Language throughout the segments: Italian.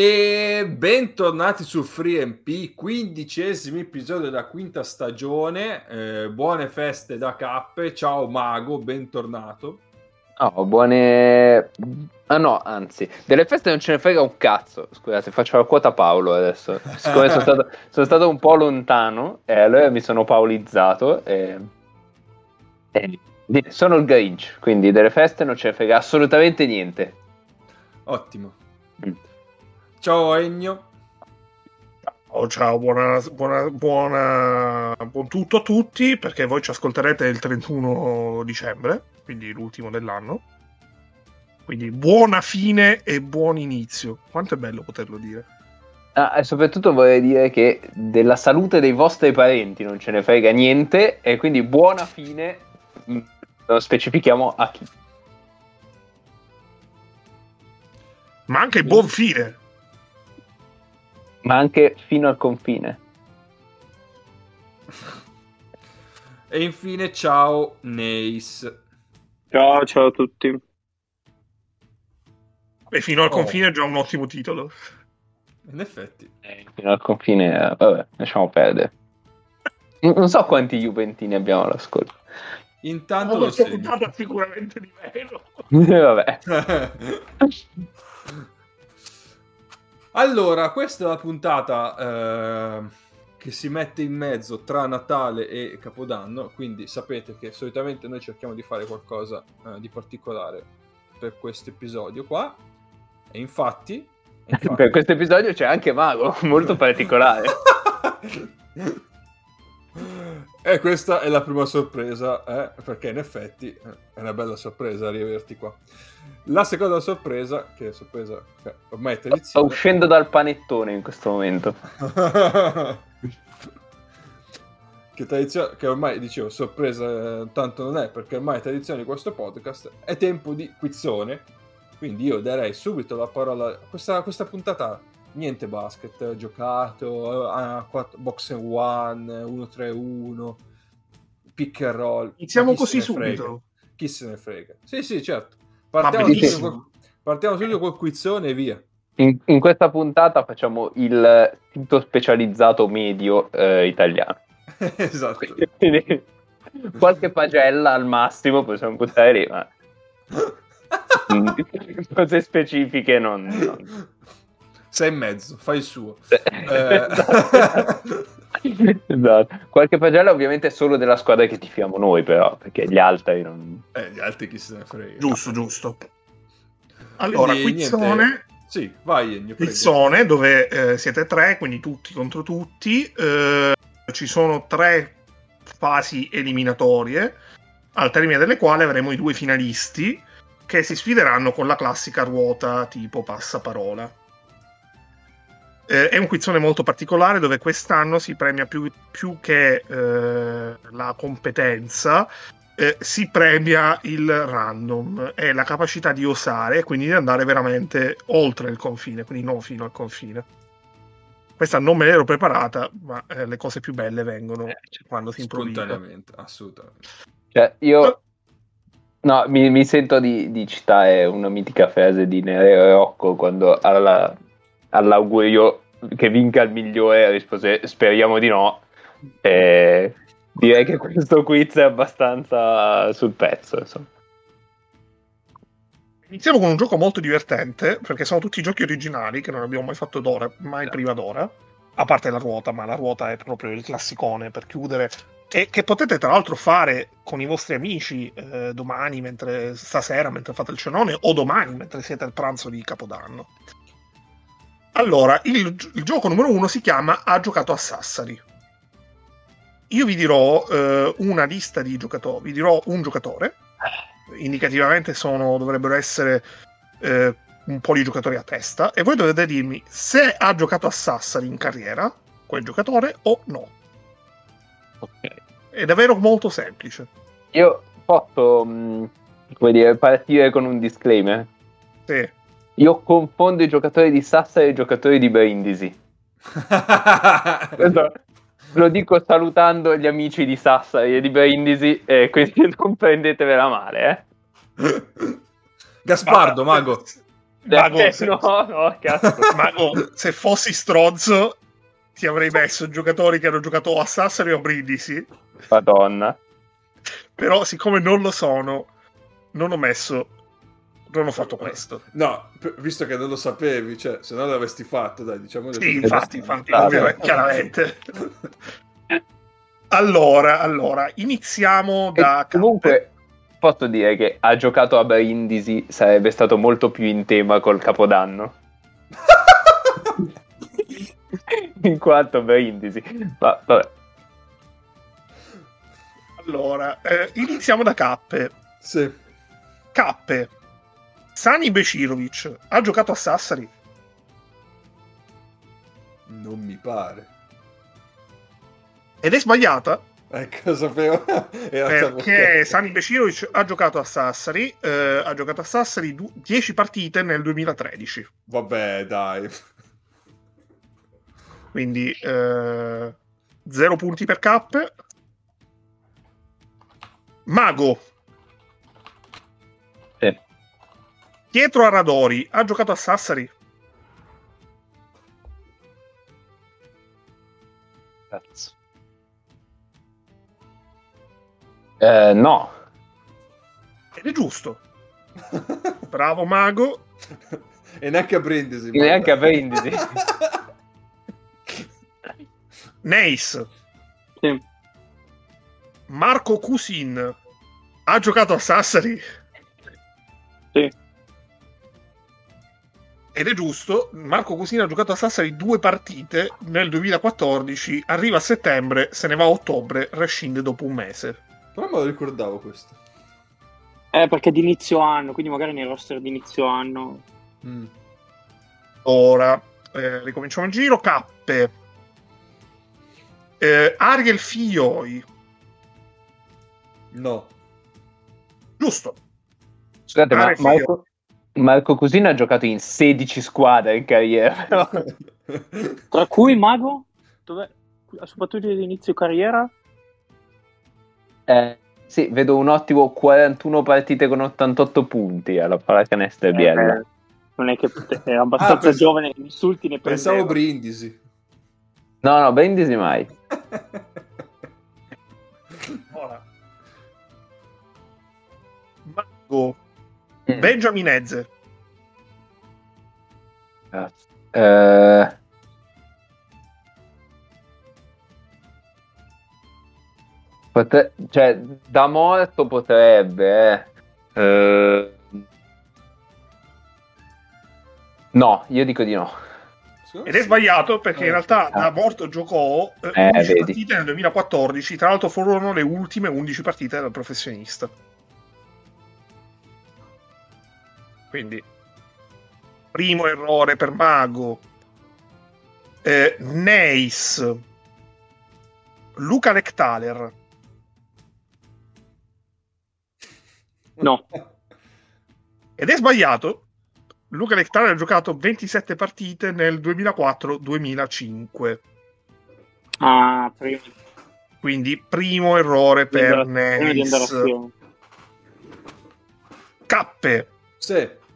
E bentornati su FreeMP, quindicesimo episodio della quinta stagione. Eh, buone feste da Cappe. Ciao Mago, bentornato. Oh, buone. Ah no, anzi, delle feste non ce ne frega un cazzo. Scusate, faccio la quota Paolo adesso. Siccome sono, stato, sono stato un po' lontano, e allora mi sono paolizzato. E... E... Sono il Grinch, quindi delle feste non ce ne frega assolutamente niente. Ottimo. Mm. Ciao Ennio. Oh, ciao, buona, buona, buona, buon tutto a tutti, perché voi ci ascolterete il 31 dicembre, quindi l'ultimo dell'anno. Quindi buona fine e buon inizio. Quanto è bello poterlo dire. Ah, e soprattutto vorrei dire che della salute dei vostri parenti non ce ne frega niente, e quindi buona fine, lo specifichiamo a chi. Ma anche buon fine ma anche fino al confine. E infine ciao Neis. Ciao, ciao a tutti. E fino al oh. confine è già un ottimo titolo. In effetti. Eh, fino al confine, vabbè, lasciamo perdere. Non so quanti Juventini abbiamo all'ascolto. Intanto lo segno. sicuramente di meno. vabbè. Allora, questa è la puntata eh, che si mette in mezzo tra Natale e Capodanno, quindi sapete che solitamente noi cerchiamo di fare qualcosa eh, di particolare per questo episodio qua. E infatti, infatti... per questo episodio c'è anche Mago, molto particolare. E questa è la prima sorpresa, eh? perché in effetti eh, è una bella sorpresa riaverti qua. La seconda sorpresa, che è sorpresa che ormai è tradizione... Sto uscendo dal panettone in questo momento. che, tradizione, che ormai, dicevo, sorpresa eh, tanto non è, perché ormai è tradizione di questo podcast, è tempo di quizzone. Quindi io darei subito la parola... Questa, questa puntata niente basket, giocato, a 4, box and one, 1-3-1, pick and roll. Iniziamo così subito. Chi se ne frega? Sì, sì, certo. Partiamo, subito col, partiamo subito col quizzone e via. In, in, questa puntata facciamo il sito specializzato medio eh, italiano. esatto. Quindi, qualche pagella al massimo possiamo buttare lì, ma cose specifiche non... non sei e mezzo, fai il suo. eh. esatto. Qualche pagella ovviamente è solo della squadra che tifiamo noi, però, perché gli altri non... Eh, gli altri chi se ne frega. Giusto, giusto. Allora, quindi, quizzone... Niente... Sì, vai Ennio, Quizzone dove eh, siete tre, quindi tutti contro tutti. Eh, ci sono tre fasi eliminatorie, al termine delle quali avremo i due finalisti che si sfideranno con la classica ruota tipo passaparola. Eh, è un quizzone molto particolare dove quest'anno si premia più, più che eh, la competenza, eh, si premia il random e la capacità di osare e quindi di andare veramente oltre il confine, quindi non fino al confine. Questa non me l'ero preparata, ma eh, le cose più belle vengono eh, quando si improvvisa. Spontaneamente, assolutamente. Cioè, io No, mi, mi, sento di, di, citare una mitica frase di Nereo Rocco quando alla, all'augurio che vinca il migliore rispose speriamo di no. E direi che questo quiz è abbastanza sul pezzo. Insomma. Iniziamo con un gioco molto divertente perché sono tutti giochi originali che non abbiamo mai fatto d'ora, mai prima d'ora. A parte la ruota, ma la ruota è proprio il classicone per chiudere. E che potete tra l'altro fare con i vostri amici eh, domani, mentre stasera, mentre fate il cenone, o domani, mentre siete al pranzo di Capodanno. Allora, il, il, gioco numero uno si chiama Ha giocato a Sassari. Io vi dirò eh, una lista di giocatori, vi dirò un giocatore, indicativamente sono, dovrebbero essere eh, un po' di giocatori a testa, e voi dovete dirmi se ha giocato a Sassari in carriera, quel giocatore, o no. Ok. È davvero molto semplice. Io posso, mm, come dire, partire con un disclaimer? Sì. Io confondo i giocatori di Sassa e i giocatori di Brindisi. lo dico salutando gli amici di Sassari e di Brindisi, e quindi non prendetevela male. Eh. Gaspardo, mago. Mago, Eh, se- no, no, cazzo. Mago, se fossi stronzo, ti avrei messo giocatori che hanno giocato o a Sassari o a Brindisi. Madonna. Però, siccome non lo sono, non ho messo. Non ho fatto questo. No, visto che non lo sapevi, cioè, se no l'avresti fatto, dai, diciamo Sì, infatti, infatti, ovviamente, chiaramente. Allora, allora, iniziamo E da. comunque posso dire che ha giocato a Brindisi sarebbe stato molto più in tema col Capodanno. in quanto Brindisi. Ma vabbè. Allora, eh, iniziamo da Cappe. Sì. Cappe. Sani Becirovic ha giocato a Sassari? Non mi pare. Ed è sbagliata Ecco, sapevo. Perché Sani Becirovic ha giocato a Sassari. eh, ha giocato a Sassari 10 partite nel 2013. Vabbè, dai. Quindi 0 punti per Cappe. Mago. Pietro Aradori ha giocato a Sassari? Cazzo. Eh, no. Ed è giusto. Bravo Mago. e neanche a Brindisi. Neanche a Brindisi. Neis. Sì. Marco Cusin ha giocato a Sassari? Sì. Ed è giusto, Marco Cusin ha giocato a Sassari due partite nel 2014, arriva a settembre, se ne va a ottobre, rescinde dopo un mese. Però me lo ricordavo questo. Eh, perché di inizio anno, quindi magari nel roster di inizio anno. Mm. Ora, eh, ricominciamo il giro, Cappe. Eh, Ariel Fioi, No. giusto. Scusate, ma Ah, sì. Marco, Marco Cusino ha giocato in 16 squadre in carriera. però. Tra cui Mago, dove soprattutto di inizio carriera. Eh, sì, vedo un ottimo 41 partite con 88 punti alla pallacanestro Eh, Biella. beh, non è che era abbastanza Ah, pens- giovane, insulti ne Pensavo prendeva. Brindisi. No, no, Brindisi mai. Mago. Mm. Benjamin Ezze. Cazzo. Eh, potre- cioè, da morto potrebbe, eh. Eh, No, io dico di no. Ed è sbagliato perché in Eh, realtà da morto giocò eh, Eh, 11 vedi. partite nel 2014. Tra l'altro furono le ultime 11 partite da professionista. Quindi, primo errore per Mago. Eh, Neis. Luca Lectaler. No, Ed è sbagliato. Luca Lectaler ha giocato 27 partite nel 2004-2005. ah, prima, Quindi primo errore per Neis. Cappe. Sì.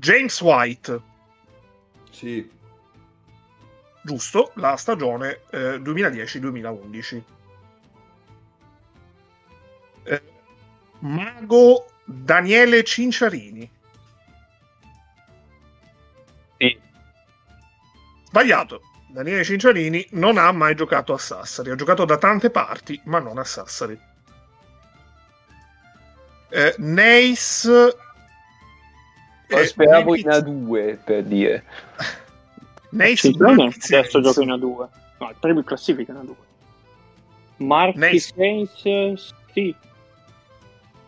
James White. Sì. Giusto, la stagione eh, 2010-2011. Eh, Mago Daniele Cinciarini. Sì. Sbagliato. Daniele Cinciarini non ha mai giocato a Sassari. Ha giocato da tante parti, ma non a Sassari. Eh, Neis. Eh, speravo in A2 per dire. Memphis adesso Saints. gioca in A2. No, il premio classifica in A2. Marchi. Saints, sì.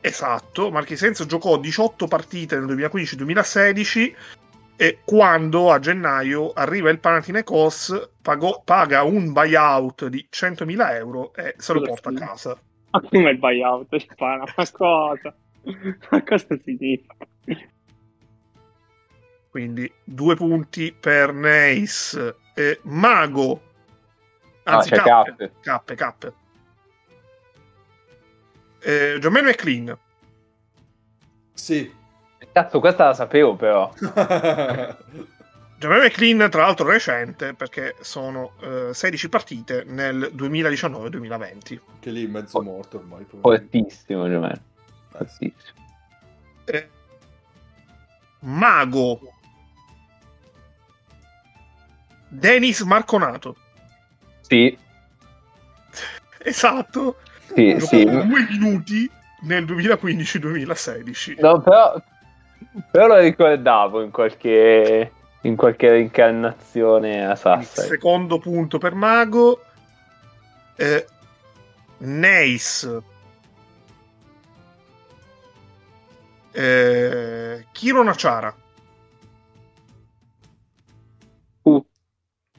Esatto, Marchisenzo giocò 18 partite nel 2015-2016 e quando a gennaio arriva il Panathinaikos pagò- paga un buyout di 100.000 euro e se lo porta a casa. Ma come il buyout? Spara, ma cosa? Ma cosa significa? Quindi due punti per Neis. Eh, Mago. Ah, Anzi, c'è cappe, Cappe. cappe, cappe. Eh, Gianmeno McLean. Sì. Cazzo, questa la sapevo però. Jeremy McLean, tra l'altro, recente perché sono eh, 16 partite nel 2019-2020. che lì mezzo morto ormai. Fortissimo, Giovanni. Eh, Fortissimo. Eh, Mago Denis Marconato. Sì, Esatto. sì, Dopo sì. due minuti nel 2015-2016. No, però, però lo ricordavo in qualche, in qualche reincarnazione a Il Sassari. secondo punto per Mago. Eh, Neis. Eh, Kiro Naciara.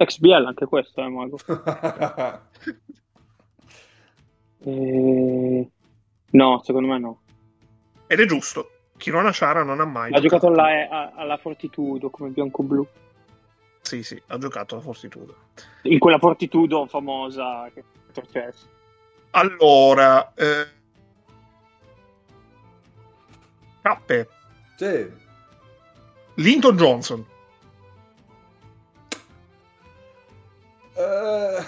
XBL anche questo, eh, Mago. Eh, No, secondo me no. Ed è giusto. Kiro Naciara non ha mai Ha giocato alla, a- alla Fortitudo come bianco-blu. Sì, sì, ha giocato alla Fortitudo. In quella Fortitudo famosa che è successo. Allora, eh... Cappe. sì. Linton Johnson. Eh,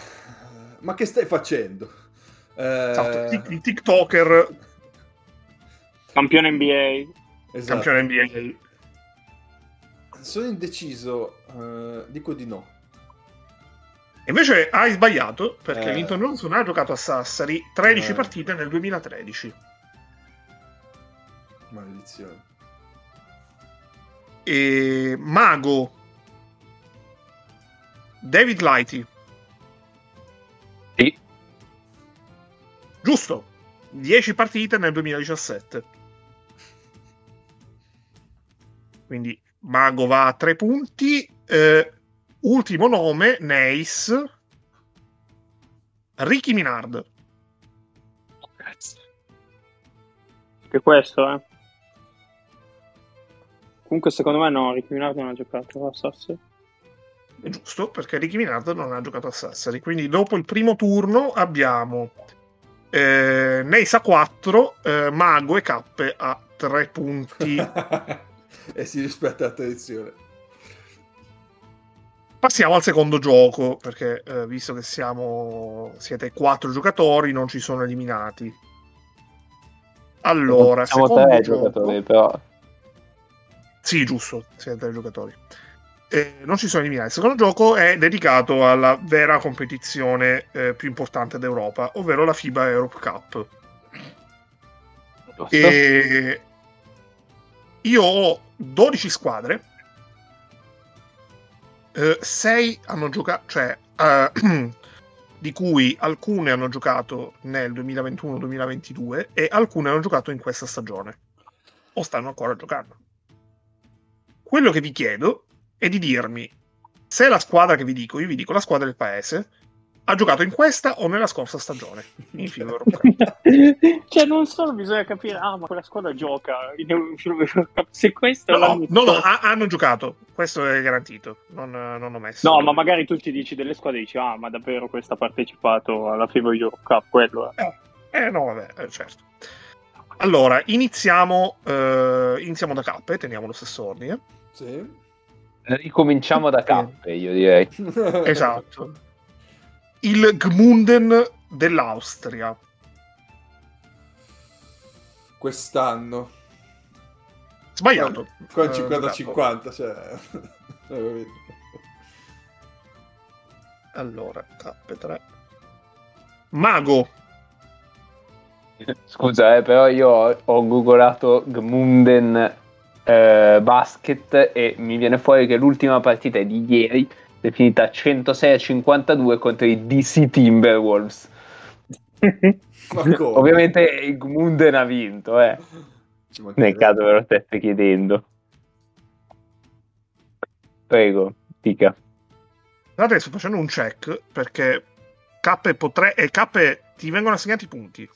ma che stai facendo? Eh, Esatto, tic- il TikToker Campione NBA. esatto. campione NBA. Sono indeciso, eh, dico di no. Invece hai sbagliato perché Eh. Linton Johnson ha giocato a Sassari 13 Eh. partite nel 2013. Maledizione. E Mago David Lighty. Giusto. 10 partite nel 2017. Quindi Mago va a 3 punti. Eh, ultimo nome, Neis. Ricky Minard. Che questo, eh. Comunque, secondo me, no. Ricky Minardi non ha giocato a Sassari. È giusto, perché Ricky Minard non ha giocato a Sassari. Quindi dopo il primo turno abbiamo eh, Neis a 4, eh, Mago e Cappe a 3 punti. e si rispetta la tradizione. Passiamo al secondo gioco, perché eh, visto che siamo siete quattro giocatori, non ci sono eliminati. Allora, Siamo secondo tre gioco- giocatori, però. Sì, giusto, siete tre giocatori. Eh, non ci sono eliminati. Il secondo gioco è dedicato alla vera competizione eh, più importante d'Europa, ovvero la FIBA Europe Cup. E io ho 12 squadre. 6 hanno giocato, cioè eh, di cui alcune hanno giocato nel 2021-2022 e alcune hanno giocato in questa stagione o stanno ancora giocando. Quello che vi chiedo è di dirmi se la squadra che vi dico, io vi dico la squadra del paese, ha giocato in questa o nella scorsa stagione in FIBA Europe Cup. cioè, non solo bisogna capire, ah, ma quella squadra gioca. Se questo No, no, no, ha- hanno giocato, questo è garantito, non, non ho messo. No, ma magari tu ci dici delle squadre e dici, ah, ma davvero questa ha partecipato alla FIBA Euro Cup, quello è. Eh no, vabbè, eh, certo. Allora, iniziamo, eh, iniziamo da K, e teniamo lo stesso ordine. Sì. Ricominciamo da cappe, io direi. Esatto. Il Gmunden dell'Austria. Quest'anno. Sbagliato. Con Eh, 50-50, cioè... eh, Allora, K3. Mago. Scusa, eh, però io ho, ho googolato Gmunden eh, Basket e mi viene fuori che l'ultima partita è di ieri, è finita 106 a 52 contro i DC Timberwolves. Ovviamente il Gmunden ha vinto, eh, nel caso ve lo stesse chiedendo. Prego, dica. Guardate, sto facendo un check perché K e K ti vengono assegnati punti.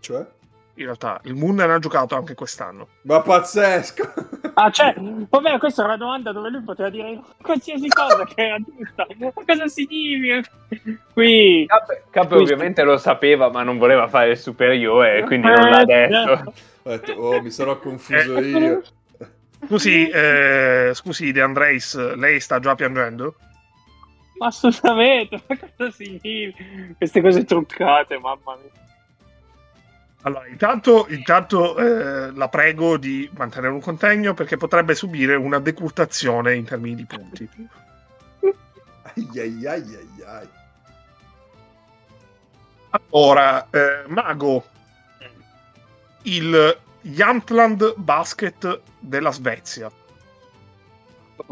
Cioè? In realtà, il Munden ha giocato anche quest'anno. Ma pazzesco! Ah, cioè, vabbè, questa è una domanda dove lui poteva dire qualsiasi cosa che era giusta. Ma cosa significa? Qui. Questo- ovviamente lo sapeva, ma non voleva fare il superiore, quindi non l'ha Eh, detto. Ho detto, oh, mi sarò confuso io. Scusi, eh, scusi De Andreis, lei sta già piangendo? Ma assolutamente, ma cosa significa? Queste cose truccate, mamma mia. Allora, intanto, intanto eh, la prego di mantenere un contegno perché potrebbe subire una decurtazione in termini di punti. Ai ai ai ai. Allora, eh, Mago, il Jamtland Basket della Svezia.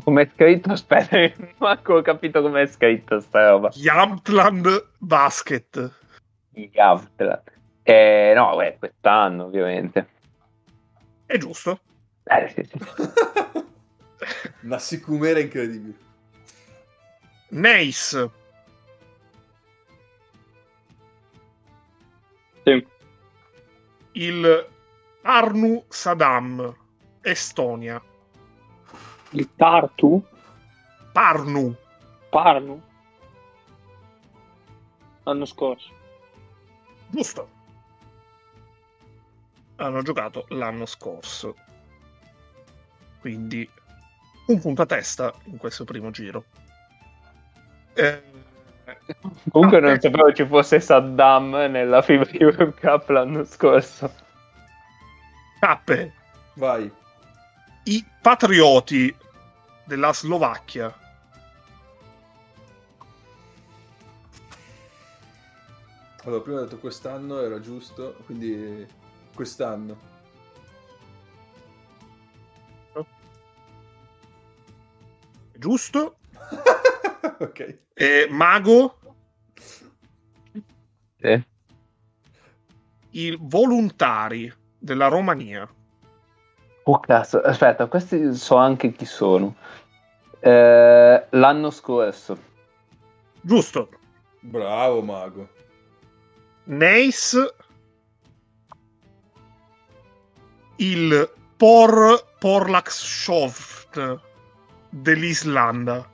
Come è scritto? Aspetta, manco ho capito come è scritto sta roba. Jamtland Basket. Javtla. Eh, no, beh, quest'anno ovviamente. È giusto. Eh, sì, sì. Una sicumera incredibile. Neis, Sì. il Arnu Saddam, Estonia. Il Tartu? Parnu, Parnu? L'anno scorso. giusto. Hanno giocato l'anno scorso. Quindi un punto a testa in questo primo giro. Eh, Comunque Ah, non eh. sapevo ci fosse Saddam nella FIBA Europe Cup l'anno scorso. Tappe, Vai. i patrioti della Slovacchia. Allora, prima ho detto quest'anno era giusto, quindi quest'anno. Giusto? ok. E Mago, Sì. i volontari della Romania. Oh cazzo, aspetta, questi so anche chi sono. Eh, l'anno scorso. Giusto. Bravo, mago. Neis, il Por Porlaxshoft dell'Islanda.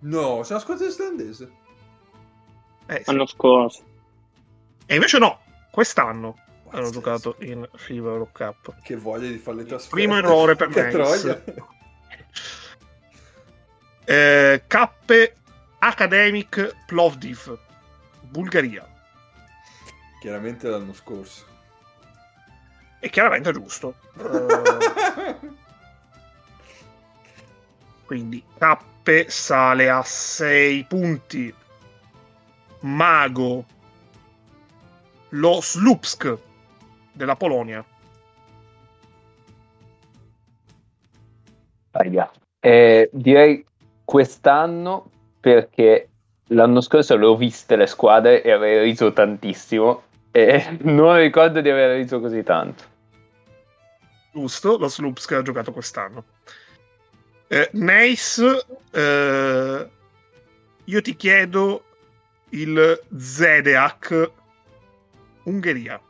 No, c'è una squadra islandese. Eh, sì. L'anno scorso. E invece no, quest'anno hanno Pazzesco. giocato in FIBA Euro Cup. Che voglia di fare le trasferte. Primo errore per troia. Eh, Cappe Academic Plovdiv, Bulgaria. Chiaramente l'anno scorso. E chiaramente è giusto. Eh, quindi Cappe sale a 6 punti. Mago. Lo Slupsk della Polonia. Eh, direi quest'anno perché l'anno scorso le ho viste le squadre e avrei riso tantissimo e non ricordo di aver riso così tanto. Giusto, lo Slupsk ha giocato quest'anno. Eh, Neis, eh, io ti chiedo il Zedeak Ungheria.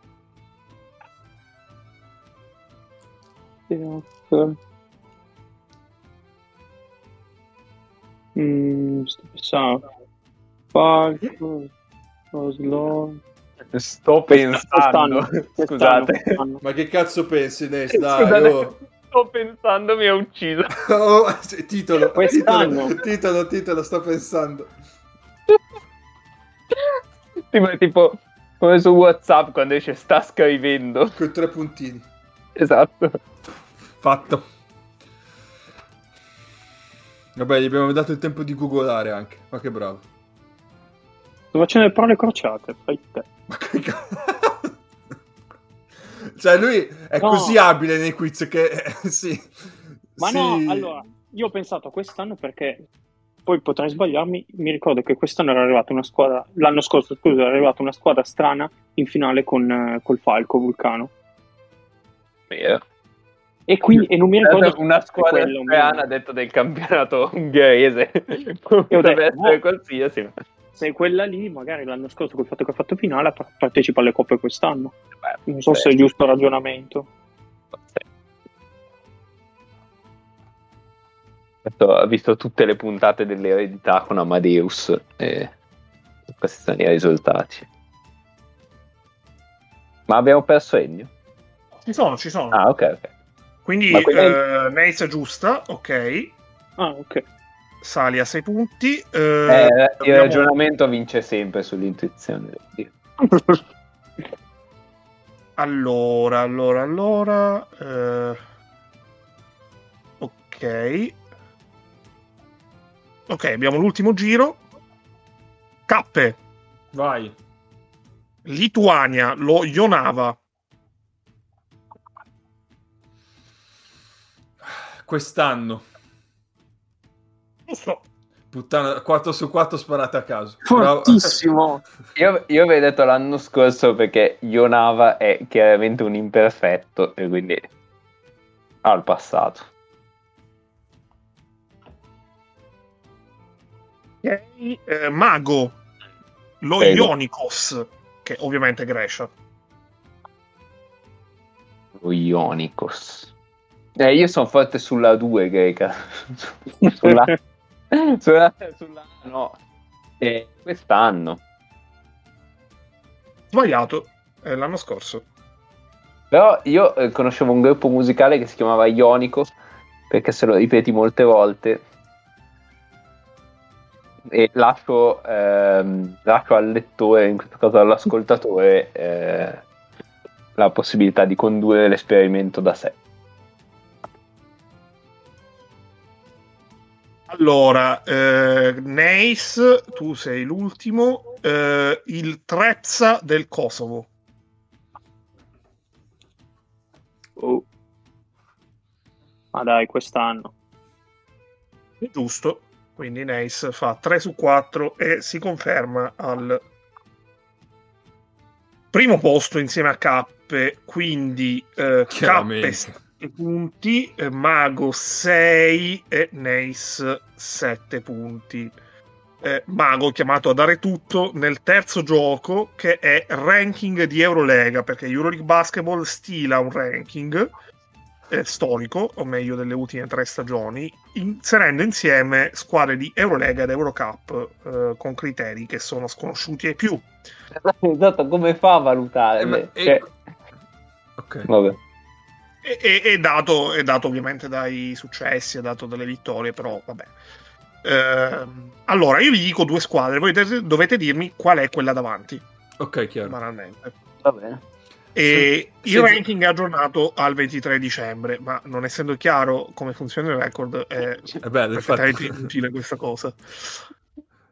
Mm, sto pensando. Falco, Oslo. Sto pensando, scusate. Ma che cazzo pensi, Nes? Dai, Scusate, oh. sto pensando mi ha ucciso. Oh, titolo, titolo, titolo, titolo, sto pensando. Ma tipo come su WhatsApp quando dice sta scrivendo. Con tre puntini. Esatto. Fatto. Vabbè, gli abbiamo dato il tempo di googolare anche. Ma che bravo. Sto facendo le parole crociate, fai te. Ma che cazzo. Cioè, lui è No. così abile nei quiz che... sì. Ma sì. no, allora, io ho pensato a quest'anno perché poi potrei sbagliarmi. Mi ricordo che quest'anno era arrivata una squadra, l'anno scorso, scusa, era arrivata una squadra strana in finale con eh, col Falco Vulcano. Vero. E quindi e non mi ricordo una squadra quello, italiana ha detto del campionato ungherese. Potrebbe detto, essere no. qualsiasi. ma- se quella lì, magari l'anno scorso col fatto che ha fatto finale, pa- partecipa alle coppe quest'anno. Beh, Non so se è giusto il ragionamento. Questo ha visto tutte le puntate dell'eredità con Amadeus e questi sono i risultati. Ma abbiamo perso Ennio? Ci sono, ci sono. Ah, ok, ok. Quindi, quindi- eh, è giusta, ok. Ah, ok. Sali a 6 punti. eh, Eh, il abbiamo- ragionamento vince sempre sull'intuizione. Allora, allora, allora. eh, Ok. Ok, abbiamo l'ultimo giro. Cappe. Vai. Lituania, lo Ionava. Quest'anno. Puttana, 4 su 4 sparate a caso. Fortissimo. Io, io avevo detto l'anno scorso perché Ionava è chiaramente un imperfetto e quindi al passato. Ok, eh, Mago, lo Prego. Ionikos, che ovviamente è Grecia. Lo Ionikos. Eh, io sono forte sulla 2 greca. sulla, sulla, sulla no. E quest'anno. Sbagliato, è l'anno scorso. Però io eh, conoscevo un gruppo musicale che si chiamava Ionicos perché se lo ripeti molte volte e lascio, ehm, lascio al lettore, in questo caso all'ascoltatore, eh, la possibilità di condurre l'esperimento da sé. Allora, eh, Neis, tu sei l'ultimo. eh, il Trezza del Kosovo. Oh. Ma dai, quest'anno. È giusto. Quindi Neis fa 3 su 4 e si conferma al primo posto insieme a Cappe. Quindi eh, Cappe Chiaramente. 7 punti, eh, Mago 6 e Neis 7 punti. Eh, Mago chiamato a dare tutto nel terzo gioco che è ranking di Eurolega perché Euroleague Basketball stila un ranking eh, storico, o meglio delle ultime tre stagioni, inserendo insieme squadre di Eurolega ed Eurocup eh, con criteri che sono sconosciuti ai più. Esatto, come fa a valutare? Eh, ma- Cioè, Ok. vabbè. E- è, dato, è dato ovviamente dai successi, è dato dalle vittorie, però vabbè. Ehm, allora, io vi dico due squadre, voi dovete, dirmi qual è quella davanti, Ok, chiaro. banalmente. Va bene. E Sì, il sì. ranking è aggiornato al 23 dicembre, ma non essendo chiaro come funziona il record, è Eh beh, infatti, perfettamente inutile questa cosa.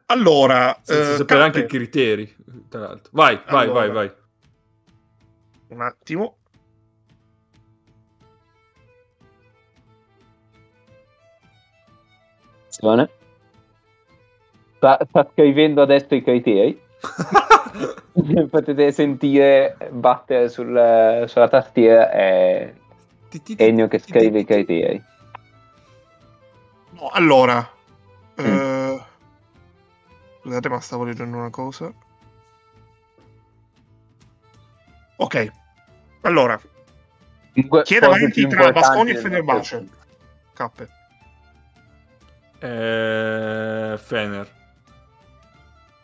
Allora, senza eh, sapere anche i criteri, tra l'altro. Vai, vai, Allora. vai, vai. un attimo. Attenzione. Sta, sta scrivendo adesso i criteri. Potete sentire battere sul- sulla tastiera è Ennio che scrive i criteri. No, allora, Mm. eh, scusate, ma stavo leggendo una cosa. Ok, allora, chi è davanti tra Basconi e Fenerbahce? Cappe. Eh, Fener.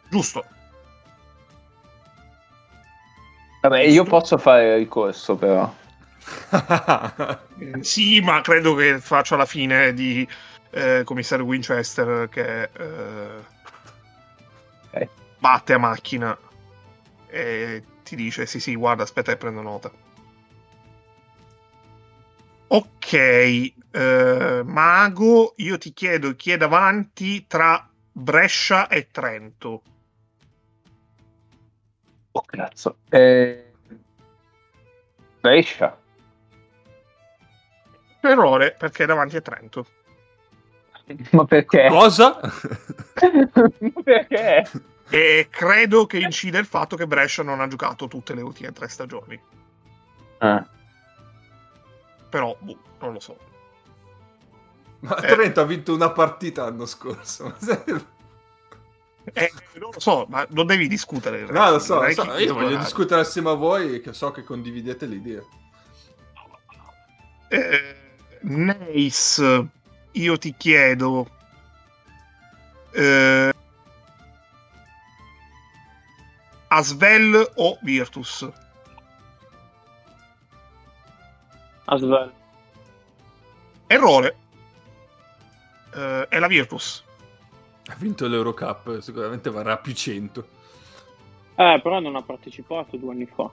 Giusto. Vabbè, io posso fare ricorso però. Eh, Sì, ma credo che faccia la fine di eh, commissario Winchester che eh, Ok. batte a macchina e ti dice sì sì guarda aspetta che prendo nota. Ok, eh, Mago, io ti chiedo chi è davanti tra Brescia e Trento. Oh cazzo. Eh... Brescia. Errore perché è davanti a Trento. Ma perché? Cosa? Ma perché? E credo che incida il fatto che Brescia non ha giocato tutte le ultime tre stagioni. Ah. Però, boh, non lo so. Ma Eh. Trento ha vinto una partita l'anno scorso. Eh, non lo so, ma non devi discutere. il No, lo so, lo so. io voglio sbagliato. discutere assieme a voi che so che condividete l'idea. Eh, Neis, io ti chiedo. eh, Asvel o Virtus? Asvel. Errore. Eh, è la Virtus. Ha vinto l'Eurocup, sicuramente varrà più 100. Eh, però non ha partecipato due anni fa. Ha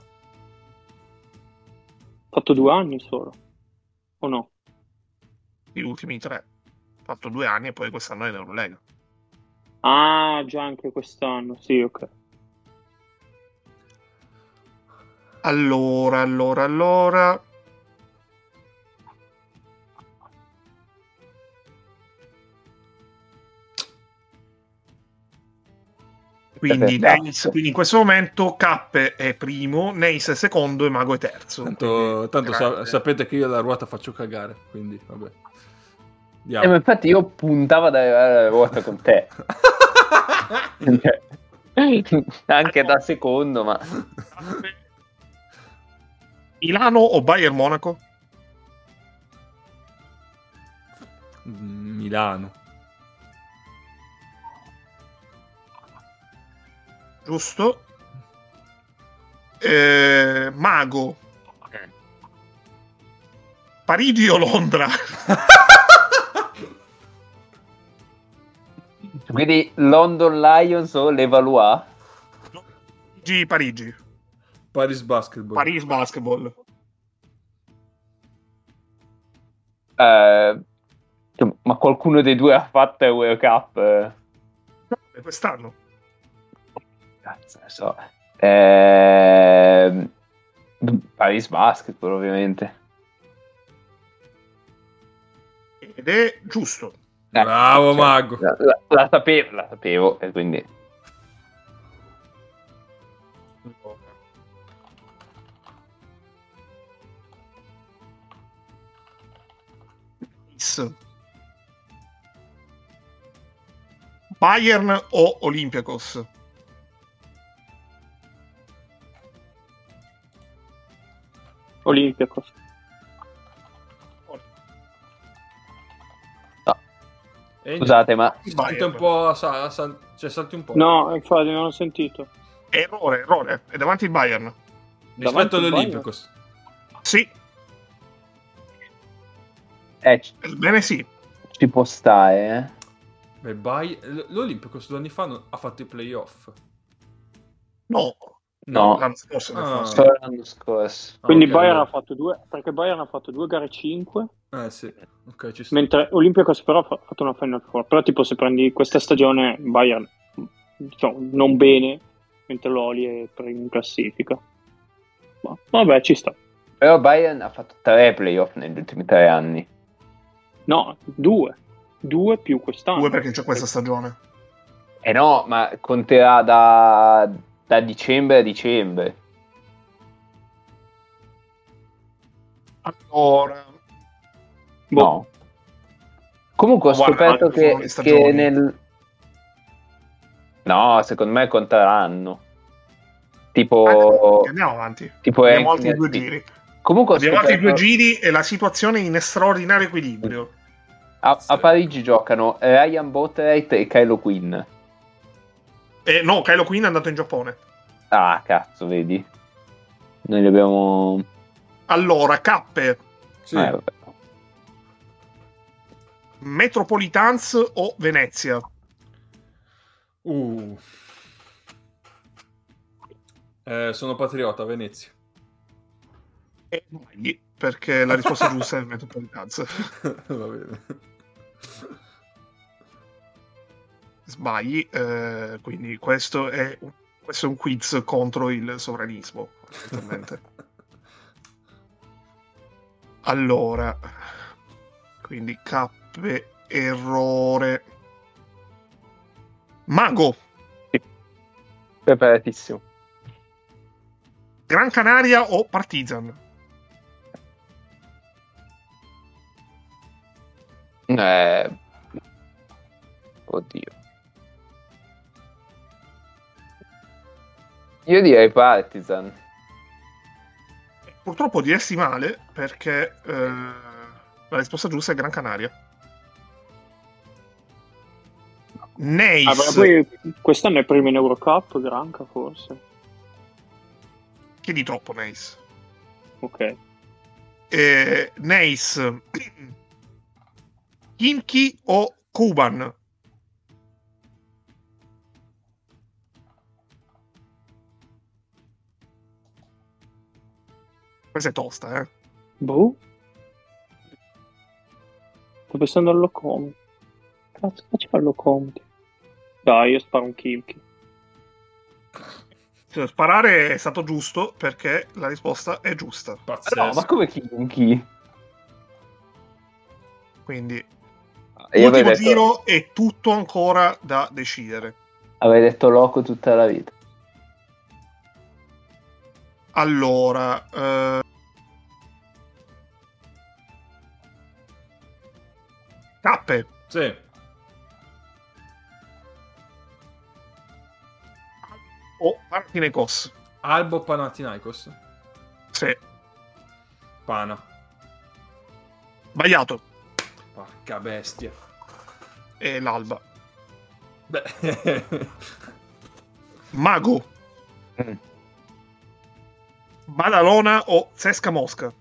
fatto due anni solo. O no? Gli ultimi tre. Ha fatto due anni e poi quest'anno è in Eurolega. Ah, già anche quest'anno, sì, ok. Allora, allora, allora. Quindi. Neis- quindi in questo momento K è primo, Neis è secondo e Mago è terzo. Tanto, Quindi, tanto sa- sapete che io la ruota faccio cagare, quindi vabbè. Eh, ma infatti io puntavo ad arrivare alla ruota con te. Anche da secondo, ma Milano o Bayern Monaco? Milano. Giusto? Eh, Mago. Parigi o Londra? quindi London Lions o l'Evalois? Parigi, Parigi. Paris Basketball. Paris Basketball. Eh, ma qualcuno dei due ha fatto Euro Cup? Eh, E Quest'anno. Cazzo, ne so. Eh, Paris Basketball, ovviamente. Ed è giusto. Eh, Bravo, cioè, Mago. La, la- la sapevo, la sapevo, e quindi... Bayern o Olympiacos? Olympiacos. E Scusate, ma Salti un po', sa- sa- cioè salti un po'. No, infatti non ho sentito. Errore, errore. È davanti il Bayern. Rispetto davanti al all'Olympicos. Sì, eh, bene sì. ci può stare, eh. Beh, due anni fa non- ha fatto i playoff. No, No, l'anno scorso. Ah. l'anno scorso. Ah, Quindi ok, Bayern ha fatto due, perché Bayern ha fatto due gare 5, Eh sì, ok, ci sta. mentre Olympiacos però ha fa- fatto una Final Four. Però tipo se prendi questa stagione Bayern, diciamo, non bene, mentre l'Oli è primo in classifica. Ma vabbè, ci sta. Però Bayern ha fatto tre playoff negli ultimi tre anni. No, due. Due più quest'anno. Due perché c'è questa stagione. Eh no, ma conterà da, da dicembre a dicembre. Allora, Boh. No. Comunque ho scoperto che, che nel... No, secondo me conteranno. Tipo... andiamo avanti. tipo Abbiamo ranking altri due giri. Comunque ho Abbiamo altri scoperto... due giri e la situazione è in straordinario equilibrio. A, a Parigi giocano Ryan Boatwright e Kylo Quinn. Eh, no, Kylo Quinn è andato in Giappone. Ah, cazzo, vedi? Noi li abbiamo... Allora, Cappe, Sì. Eh, vabbè. Metropolitans o Venezia? Uh. Eh, sono patriota, Venezia. E sbagli, perché la risposta giusta è Metropolitans. Va bene. Sbagli, eh, quindi questo è, questo è un quiz contro il sovranismo. Allora, quindi K, errore. Mago, Preparatissimo. Gran Canaria o Partizan? Eh... Oddio. Io direi Partizan. Purtroppo diresti male perché eh, la risposta giusta è Gran Canaria. Neis, Ah, poi quest'anno è primo in Eurocup, Granca forse. chiedi troppo Neis. Ok. Eh, Neis, Kimchi o Kuban? Questa è tosta, eh. Boh. Sto pensando al Locomity. Cazzo, facciamo al Locomity. Dai, io sparo un Kimchi. Cioè, Sparare è stato giusto perché la risposta è giusta. Pazzesco. No, ma come chi? chi? Quindi, Io avevo ultimo detto, giro è tutto ancora da decidere. avevo detto loco tutta la vita. Allora, eh... Cappe. Sì. o Panathinaikos. Albo Panathinaikos. Sì, Pana. sbagliato. Porca bestia. È l'Alba. Beh. Mago, Mm. Badalona o Sesca Mosca.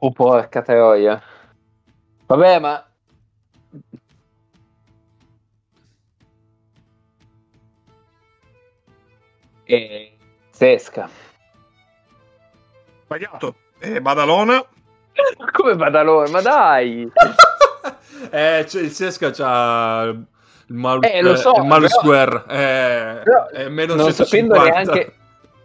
Oh porca troia. Vabbè, ma... E... Sesca. Sbagliato. È Badalona. Come Badalone? Ma dai! eh, cioè, il Sesca c'ha il malus, Eh, lo so, il malus però- square. È, Però, è meno non sapendo 150. neanche...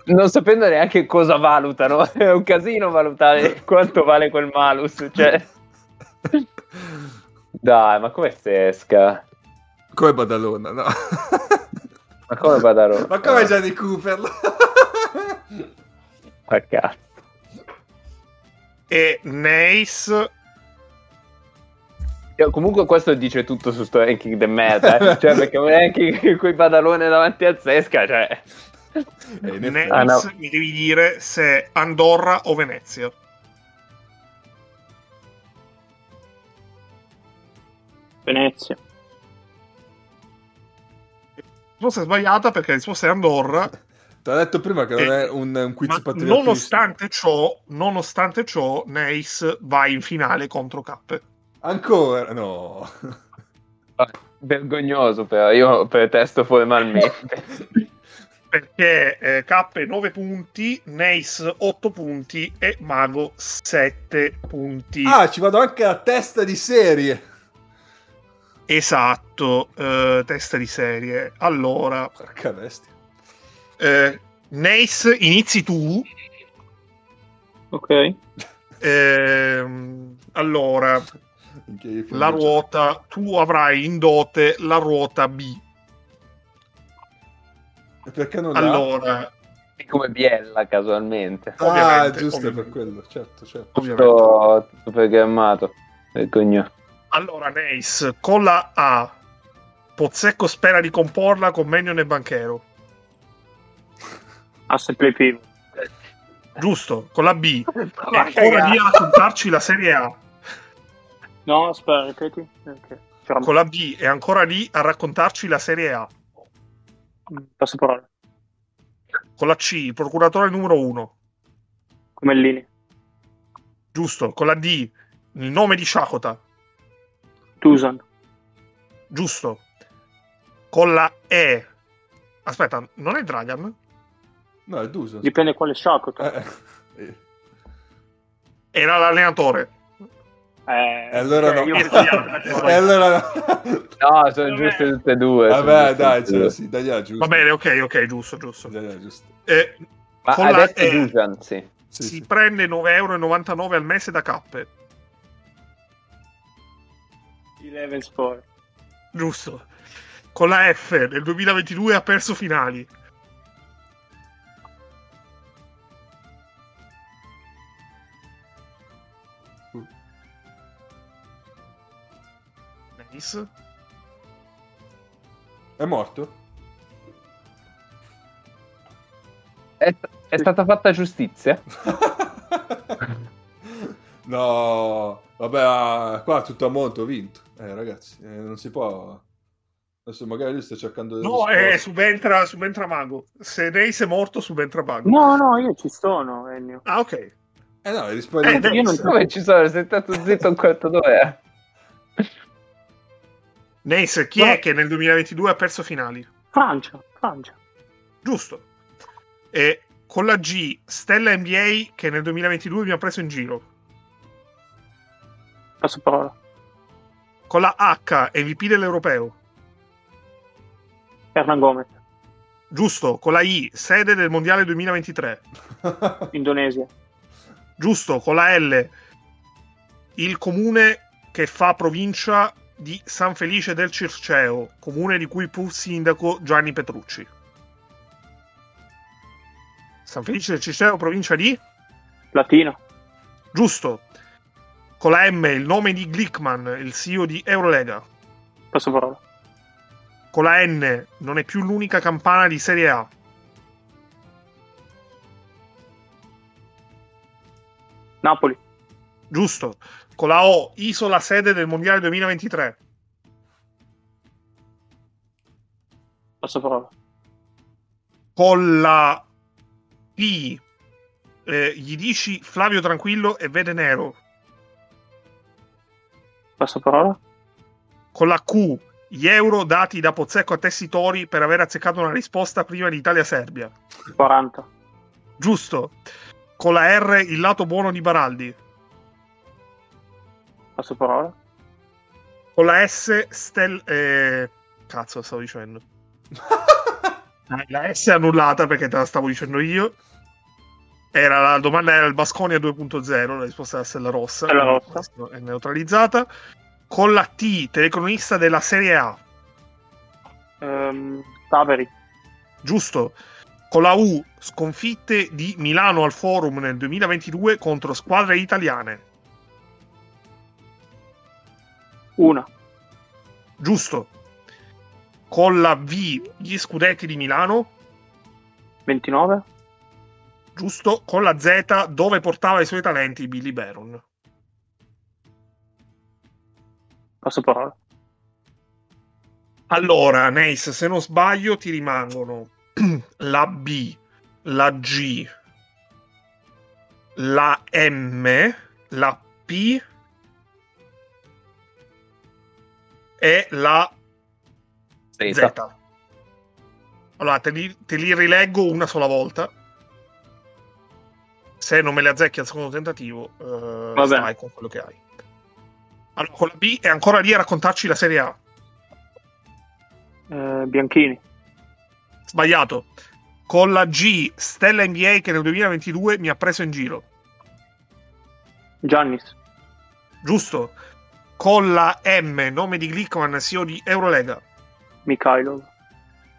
Non sapendo neanche cosa valutano, è un casino valutare quanto vale quel malus. Cioè... Dai, ma come Sesca? Come Badalona, no? Ma come Badalone? Ma come Gianni Cooper? Ma cazzo. E Neis. Io- Comunque questo dice tutto su sto ranking de merda, eh. cioè perché un ranking con i padalone davanti al Sesca, cioè... Eh, in. Neis Ah, no. mi devi dire se Andorra o Venezia. Venezia. Risposta è sbagliata perché la risposta è Andorra. Ti ho detto prima che non Eh, è un, un quiz Ma patriottistico. nonostante ciò, nonostante ciò, Neis va in finale contro Cappe. Ancora? No. Vergognoso però, io protesto formalmente. Perché eh, Cappe 9 punti, Neis 8 punti e Mago 7 punti. ah, ci vado anche a testa di serie. Esatto, eh, testa di serie. Allora, Porca bestia. eh, Neis, inizi tu. Ok. Ehm, allora, la ruota, tu avrai in dote la ruota B. E Perché non? Allora, Come Biella casualmente. Ah, giusto ovviamente. per quello, certo, certo. ovviamente. Tutto, tutto programmato. Vergognoso. Allora, Neis, con la A, Pozzecco spera di comporla con Menion e Banchero. Pivot. Giusto, con la B. È Ma ancora lì a raccontarci la Serie A. No, aspetta, ripeti. Ok. C'era Con la B è ancora lì a raccontarci la Serie A. passo parola. Con la C, il procuratore numero 1. Come Lini. Giusto, con la D, il nome di Shakota. Tucson. Giusto. Con la E. Aspetta, non è Dragan? No, è Duso. Dipende quale Shakot. Eh, eh. Era l'allenatore. Eh, E allora no. E allora no. No, sono giuste tutte e due. Vabbè, dai, e cioè, due. sì, dai, giusto. Va bene, ok, ok, giusto, giusto. Dai, giusto. Eh, Ma con la E Dusan, sì. Sì, si sì. prende 9,99 euro al mese da cappe. Eleven Sport. Giusto. Con la F nel 2022 ha perso finali. Nice. È morto? È, è stata fatta giustizia? no, vabbè, ah, qua tutto a monte ho vinto. Eh, ragazzi, eh, non si può. Adesso magari lui sta cercando di No, eh, subentra, subentra Mago. Se Reis è morto, subentra Mago. No, no, io ci sono, Ennio. Ah, ok. Eh no, rispondi Eh, tu. io non- Come ci sono? Sei stato zitto un quarto d'ora. Nace, chi No. è che nel 2022 ha perso finali? Francia, Francia. Giusto. E con la G, Stella NBA che nel 2022 mi ha preso in giro. Passo parola. Con la H, MVP dell'Europeo. Hernan Gomez, Giusto. Con la I, sede del Mondiale 2023. Indonesia. Giusto. Con la L, il comune che fa provincia di San Felice del Circeo, comune di cui fu sindaco Gianni Petrucci. San Felice del Circeo, provincia di? Latina. Giusto. Con la M, il nome di Glickman, il CEO di Eurolega. Passo parola. Con la N, non è più l'unica campana di Serie A. Napoli. Giusto. Con la O, isola sede del Mondiale 2023. Passo parola. Con la P, eh, gli dici Flavio Tranquillo e vede nero. Passo parola. Con la Q, gli euro dati da Pozzecco a Tessitori per aver azzeccato una risposta prima di Italia-Serbia. 40. Giusto. Con la R, il lato buono di Baraldi. Passo parola. Con la S, Stel... eh, Cazzo, stavo dicendo. Ah, La S è annullata perché te la stavo dicendo io. Era la domanda era il Basconia 2.0, la risposta era Stella Rossa. Stella Rossa. È neutralizzata. Con la T, telecronista della Serie A. Ehm, Taveri. Giusto. Con la U, sconfitte di Milano al Forum nel 2022 contro squadre italiane. Una. Giusto. Con la V, gli scudetti di Milano. 29. Giusto. Con la Z, dove portava i suoi talenti Billy Baron. Passo parola. Allora, Nace, se non sbaglio, ti rimangono la B, la G, la M, la P e la Z. Allora, te li, te li rileggo una sola volta. Se non me le azzecchi al secondo tentativo, eh, stai con quello che hai. Allora, con la B è ancora lì a raccontarci la Serie A. Eh, Bianchini. Sbagliato. Con la G, Stella NBA che nel 2022 mi ha preso in giro. Giannis. Giusto. Con la M, nome di Glickman, CEO di Eurolega. Mikhailov.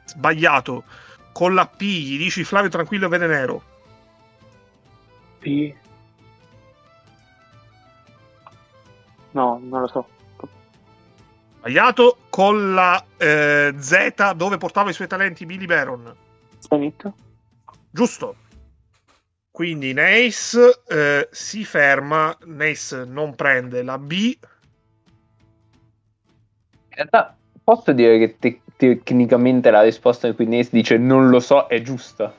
Sbagliato. Con la P, gli dici Flavio Tranquillo e Vede Nero. P. No, non lo so. Sbagliato. Con la eh, Z, dove portava i suoi talenti Billy Baron. Zenit. Giusto. Quindi Nace eh, si ferma, Nace non prende la B. In realtà posso dire che te- tecnicamente la risposta in cui Nace dice non lo so è giusta.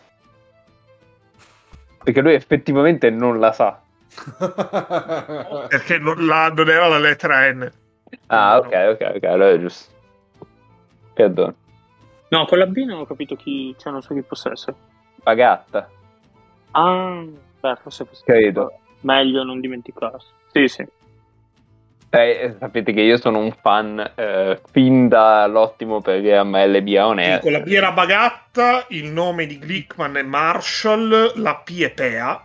Perché lui effettivamente non la sa. perché non, la- non era la lettera N. Ah, ok, ok, ok, allora è giusto. Perdono. No, con la B non ho capito chi. Cioè, non so chi possa essere. Pagatta, Ah, beh, forse fosse. credo. Meglio non dimenticarsi. Sì, sì. Eh, sapete che io sono un fan eh, fin dall'ottimo perché MLB on air. con la B era Bagatta, il nome di Glickman è Marshall, la P è Pea.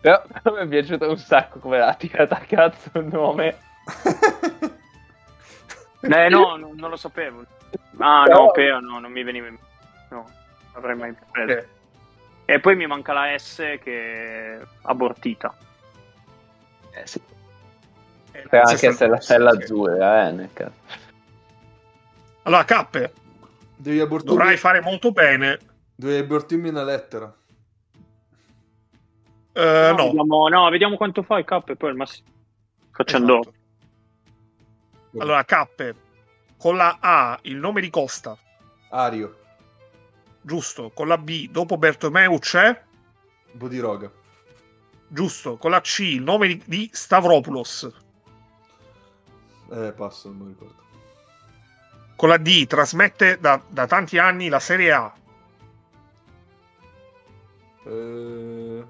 Però mi è piaciuto un sacco come l'ha tirata a cazzo il nome. Eh, no, non, non lo sapevo. Ah, Però- no, Peo, no, non mi veniva in No, non avrei mai preso. Eh, E poi mi manca la S che è abortita. Eh, sì. Poteva la anche essere la stella azzurra, eh, nel caso. Allora, Cappe, Devi abortirmi, dovrai fare molto bene. devi abortirmi una lettera. Eh, no, Vediamo, no, vediamo quanto fa il cap e poi al massimo facendo Esatto. Allora, Cappe, con la A, il nome di Costa, Ario, giusto. Con la B, dopo Bertomeu c'è, Bodiroga, Giusto, con la C, il nome di, di Stavropoulos. Eh, passo, non mi ricordo. Con la D, trasmette da, da tanti anni la Serie A. Eh,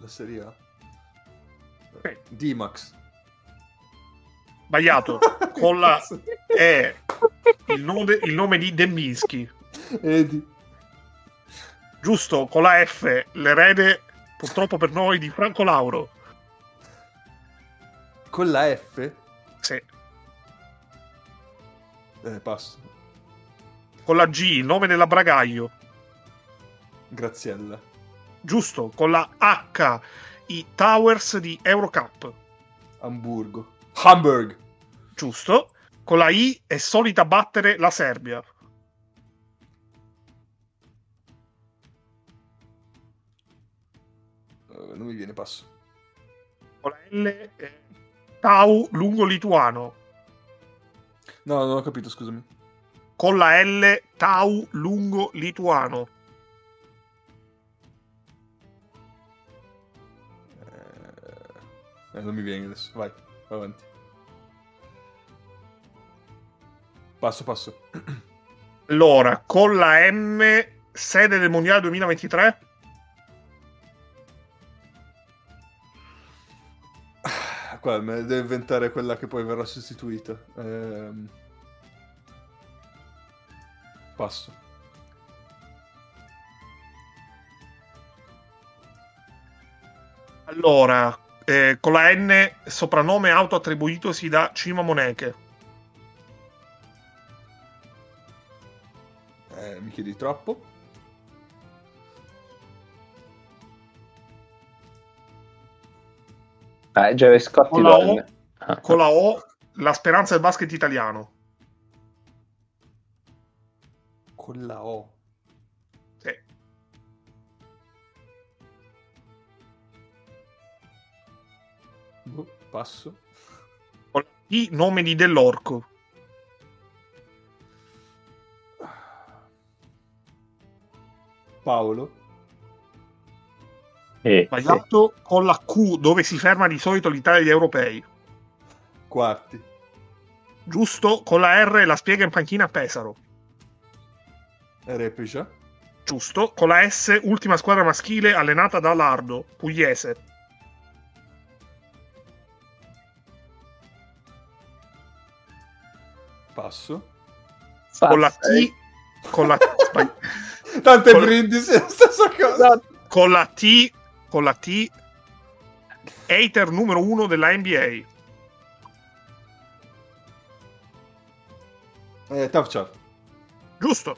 La Serie A. Ok. D-Max. Sbagliato. Con la E, il nome, il nome di Dembinski. Edi. Giusto, con la F, l'erede, purtroppo per noi, di Franco Lauro. Con la F? Sì. Eh, passo. Con la G, il nome della Bragaglio. Graziella. Giusto, con la H, i Towers di Eurocup. Hamburgo. Hamburg. Giusto. Con la I è solita battere la Serbia. Eh, non mi viene passo. Con la L è Tau lungo lituano. No, non ho capito, scusami. Con la L Tau lungo lituano. Eh, eh, non mi viene adesso. Vai, vai avanti. Passo, passo. Allora, con la M, sede del Mondiale 2023. Qua devo inventare quella che poi verrà sostituita. Ehm... Passo. Allora, eh, con la N, soprannome autoattribuitosi da Cima Moneche. Eh, mi chiedi troppo? Eh, Jerry Scotti Con la O. Ah. con la O, la speranza del basket italiano. Con la O. Sì. Boh, passo. Con I, nome di Dell'Orco. Paolo. Eh, Sbagliato. Con la Q, dove si ferma di solito l'Italia degli europei. Quarti. Giusto. Con la R, la spiega in panchina a Pesaro. Replica. Giusto. Con la S, ultima squadra maschile allenata da Lardo, pugliese. Passo. sì. Con la eh. T, con la, Tante Con- brindisi, la stessa cosa. con la T, con la T, hater numero uno della NBA. Eh, tough chart. Giusto.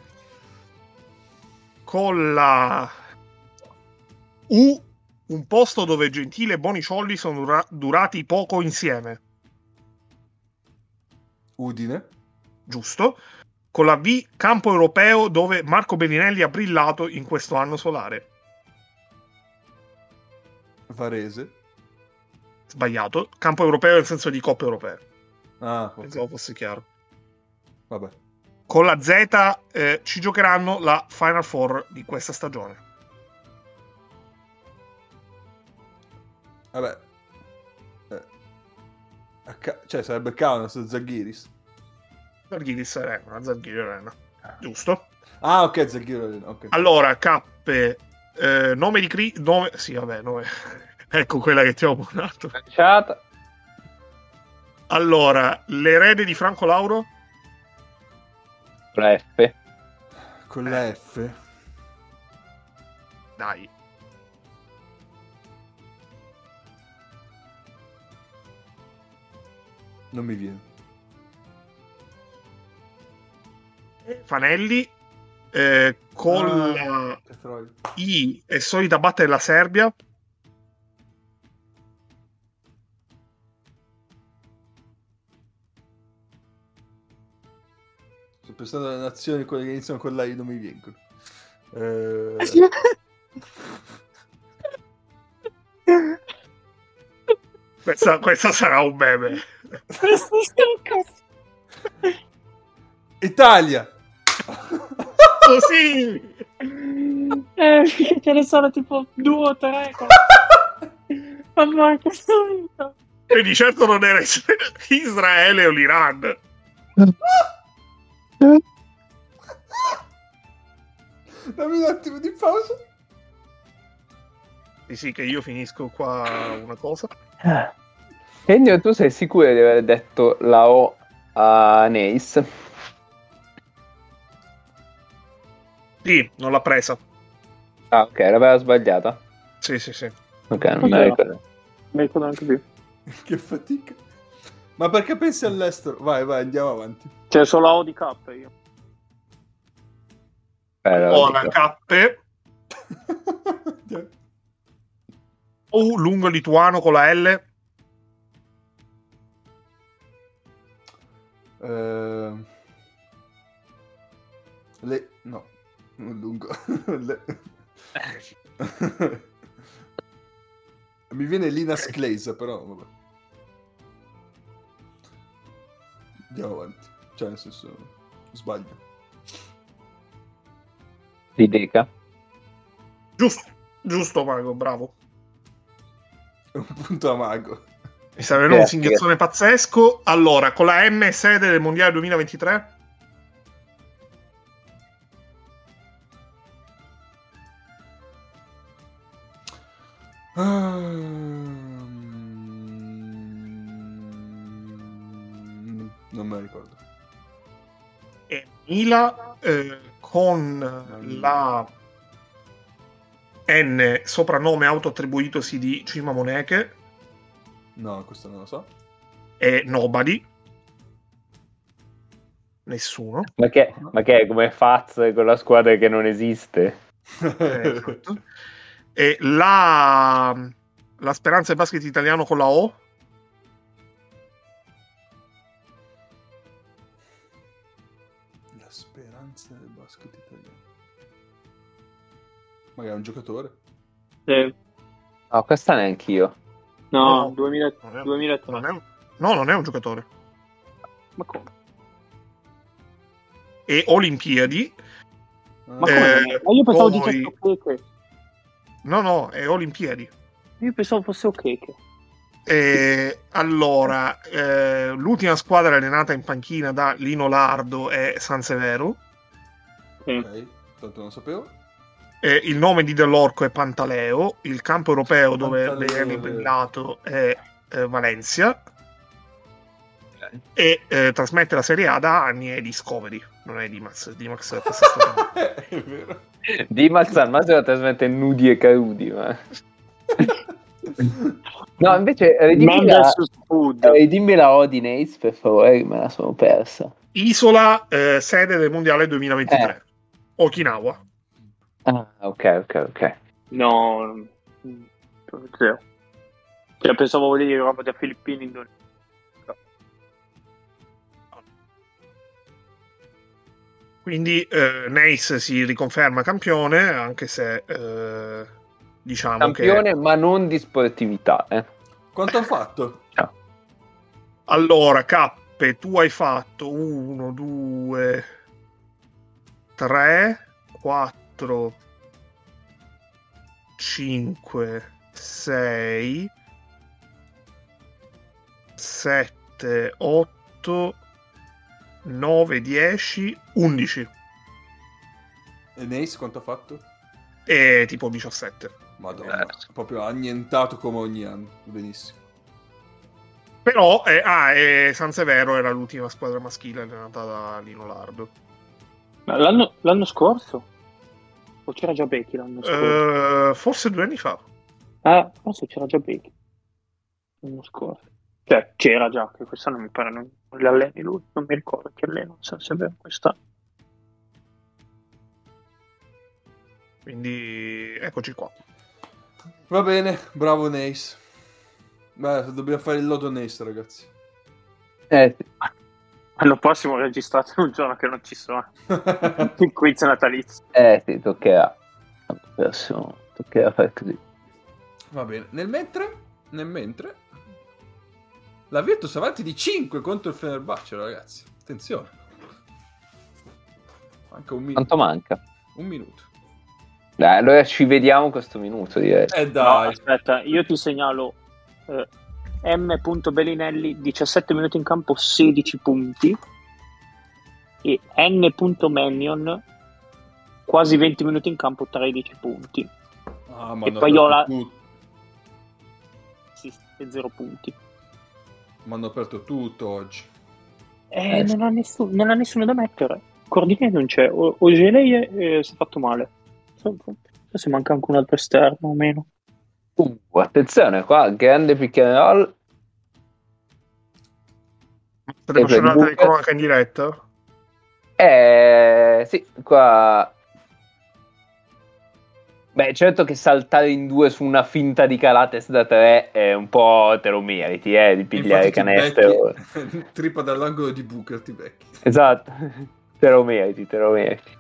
Con la U, un posto dove Gentile e Boniciolli sono dura- durati poco insieme. Udine. Giusto. Con la V, campo europeo dove Marco Bellinelli ha brillato in questo anno solare. Varese. Sbagliato. Campo europeo nel senso di Coppa europea. Ah, ok. Pensavo fosse chiaro. Vabbè. Con la Z eh, ci giocheranno la Final Four di questa stagione. Vabbè. Eh. Ca- cioè, sarebbe Kaunas, Zaghiris. Zalgiris Arena, Zalgiris Arena. Giusto? Ah, ok, Zaghiris. Ok. Allora, Cappe, eh, nome di Cri... Nome... Sì, vabbè, nome... ecco quella che ti ho buonato. Lanciata. Allora, l'erede di Franco Lauro? La F. Con la F. Dai. Non mi viene. Fanelli, eh, con Ah. la Petrolio. I è solita battere la Serbia. Sto pensando alle nazioni quelle che iniziano con la I non mi vengono. Eh... Questa, questa sarà un meme. Italia! Così! Eh, ce ne sono tipo due o tre. Mamma che vita. E di certo non era Is- Israele o l'Iran. Dammi un attimo di pausa. Sì, sì, che io finisco qua una cosa. Ennio, tu sei sicuro di aver detto la O a Nace? Sì, non l'ha presa. Ah, ok, l'aveva sbagliata. Sì, sì, sì. Ok, non me la ricordo. Mi ricordo anche più. che fatica. Ma perché pensi all'estero? Vai, vai, andiamo avanti. C'è solo la O di K io. Eh, la Ho la dico. K O lungo lituano con la L. Eh, Le... No, non lungo. Mi viene Linas Clays, però vabbè. Andiamo avanti. Cioè, nel senso, sbaglio. Rideca. Giusto, giusto, Mago, bravo. È un punto a mago. Mi venendo un Grazie. singhiezzone pazzesco. Allora, con la M sede del Mondiale 2023? Mila eh, con la N soprannome autoattribuitosi di Cima Moneke No, questo non lo so. e Nobody. Nessuno. Ma che, ma che è come Faz con la squadra che non esiste? Eh, esatto. E la, la Speranza del basket italiano con la O. Magari è un giocatore. Eh, No, questa neanch'io. no, No. 2000, Non è- 2003. Non è un- no, non è un giocatore. Ma come? E Olimpiadi. Ma Eh, come? Ma io pensavo poi- dicesse Okeke. No, no, è Olimpiadi. Io pensavo fosse Okeke. E allora, eh, l'ultima squadra allenata in panchina da Lino Lardo è San Severo. Sì. Ok, tanto non sapevo. E il nome di Dell'Orco è Pantaleo. Il campo europeo dove viene vero. brillato è eh, Valencia. E eh, trasmette la Serie A da anni è Discovery, non è Dimax. Dimax è è vero. Dimax al massimo trasmette nudi e carudi, ma... No, invece ridimmi Man la, vs Food. eh, ridimmi la O di Nace, per favore, che me la sono persa. Isola eh, sede del mondiale 2023. Okinawa. Ah, ok, ok, ok. No, zero. Cioè, pensavo volevi dire roba da Filippini, Indonesia. Quindi eh, Nace si riconferma campione, anche se eh, diciamo Campione, che... ma non di sportività, eh. Quanto ha fatto? Allora, Cappe, tu hai fatto 1, 2, 3, 4, 5, 6, 7, 8, 9, 10, 11 E Nace quanto ha fatto? e tipo 17. Madonna, Eh. proprio annientato come ogni anno. Benissimo. Però, eh, ah, e San Severo era l'ultima squadra maschile allenata da Lino Lardo. Ma L'anno, l'anno scorso? O c'era già Becky l'anno scorso? Eh, forse due anni fa. Eh, forse c'era già Becky l'anno scorso. Cioè, c'era già, che quest'anno mi pare non, non li alleni lui, non mi ricordo chi allena, non so se è vero quest'anno. Quindi, eccoci qua. Va bene, bravo Nace. Beh, dobbiamo fare il lodo Nace, ragazzi. Eh, sì. L'anno prossimo registrato in un giorno che non ci sono. Il quiz natalizio. eh sì, toccherà. L'anno prossimo toccherà fare così. Va bene. Nel mentre, nel mentre, la Virtus avanti di 5 contro il Fenerbahce, ragazzi. Attenzione. Manca un minuto. Quanto manca? Un minuto. Dai, allora ci vediamo questo minuto, direi. Eh No, dai. aspetta, io ti segnalo eh, M. Bellinelli 17 minuti in campo 16 punti e N. Mannion quasi 20 minuti in campo 13 punti Ah, ma E hanno Paiola- aperto tu- assist e 0 punti. ma hanno aperto tutto oggi. Eh, Eh, non, ha nessuno, non ha nessuno da mettere. Cordine non c'è. O, Ogelei eh, si è fatto male. Forse manca anche un altro esterno o meno. Uh, attenzione qua, grande pick and roll. State facendo telecronaca in diretta? Eh, sì, qua... Beh, certo che saltare in due su una finta di Calates da tre è un po' te lo meriti, eh, di pigliare canestro. becchi- Trippa dall'angolo di Booker ti becchi. Esatto, te lo meriti, te lo meriti.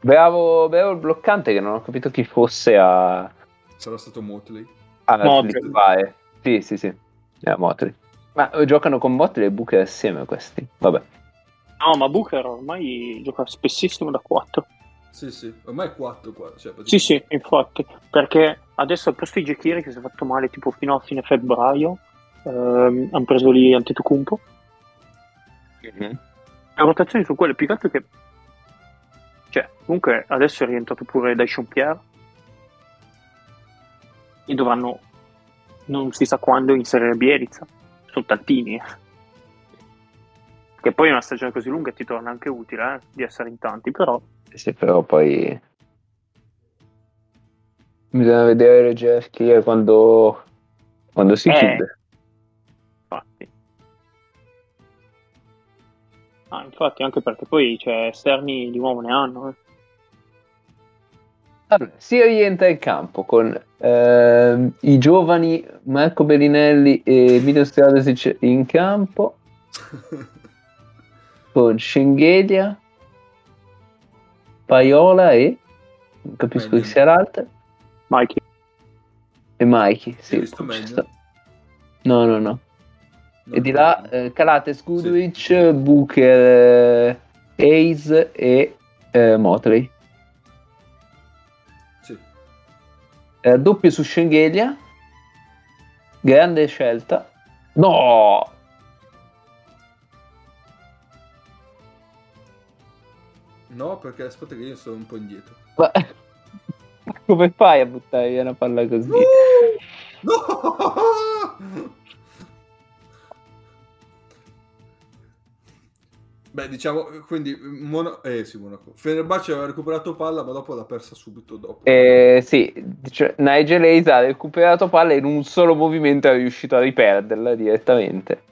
Bravo, bravo il bloccante che non ho capito chi fosse a, Sarà stato Motley. a Motley. slippare. Sì, sì, sì, è Motley. Ma eh, giocano con Motley e Booker assieme questi, vabbè. No, ma Booker ormai gioca spessissimo da 4. Sì, sì. Ormai è 4 qua. Cioè, Sì, sì, infatti. Perché adesso al posto di Jekiri che si è fatto male tipo fino a fine febbraio, ehm, hanno preso lì Antetokounmpo. Mhm. La rotazione su quelle più che altro che... Cioè, comunque adesso è rientrato pure Dyson Pierre. E dovranno, non si sa quando, inserire Bielizza. Sono tantini. Che poi una stagione così lunga ti torna anche utile, eh, di essere in tanti, però... Sì, però poi bisogna vedere le gerarchie quando, quando si Eh. chiude. Infatti. Ah, infatti, anche perché poi cioè, esterni di nuovo ne hanno. eh. Allora, si rientra in campo con ehm, i giovani Marco Bellinelli e Milos Teodosic in campo, con Schengelia, Paiola e non capisco chi sia l'altro, Mikey. e Mikey. Sì, visto. No, no, no. No, E di là eh, Calates, Goodrich, Booker, eh, Ace e eh, Motley. Eh, doppio su Schengelia. Grande scelta. No! No, perché aspetta che io sono un po' indietro. Ma come fai a buttare via una palla così? No! Beh, diciamo, quindi, Mono... eh sì, Monaco. Fenerbahce aveva recuperato palla, ma dopo l'ha persa subito dopo. Eh, sì, dice- Nigel Hayes ha recuperato palla e in un solo movimento è riuscito a riperderla direttamente.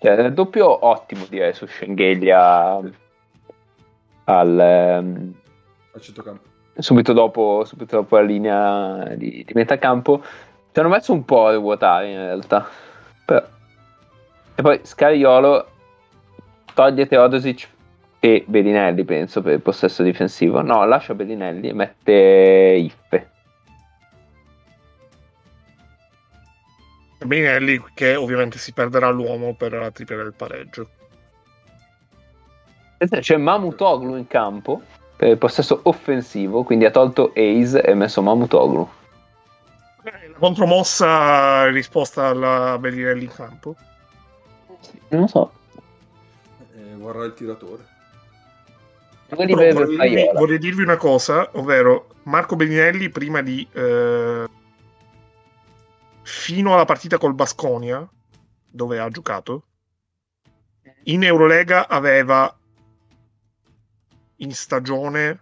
Cioè, nel doppio ottimo direi su Schengelia al, ehm, Al centrocampo. subito, dopo, subito dopo la linea di, di metà campo. Ci hanno messo un po' a ruotare in realtà. Però. E poi Scariolo toglie Teodosic e Bellinelli, penso, per il possesso difensivo. No, lascia Bellinelli e mette Iffe. Bellinelli che ovviamente si perderà l'uomo per la tripla del pareggio. C'è Mamutoglu in campo per il possesso offensivo, quindi ha tolto Ace e messo Mamutoglu. Eh, La contromossa risposta alla Bellinelli in campo. Non lo so. Vorrà il tiratore. Vorrei, dirvi, vorrei dirvi una cosa, ovvero Marco Bellinelli prima di eh, fino alla partita col Basconia, dove ha giocato, in Eurolega aveva in stagione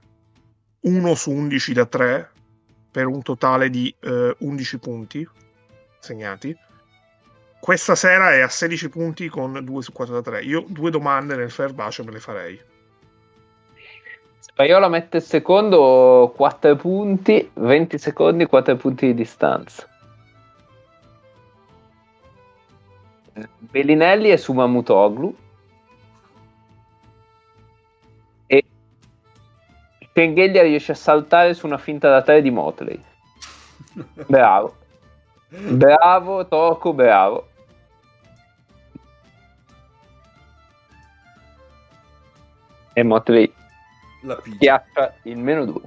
1 su 11 da 3 per un totale di eh, 11 punti segnati. Questa sera è a 16 punti con 2 su 4 da 3. Io due domande nel Fenerbahce me le farei. Se Paiola mette il secondo 4 punti, 20 secondi, 4 punti di distanza. Eh, Bellinelli è su Mamutoglu. E Schengelia riesce a saltare su una finta da 3 di Motley. Bravo. Bravo, Tocco, bravo. e Motley la piglia. il meno 2.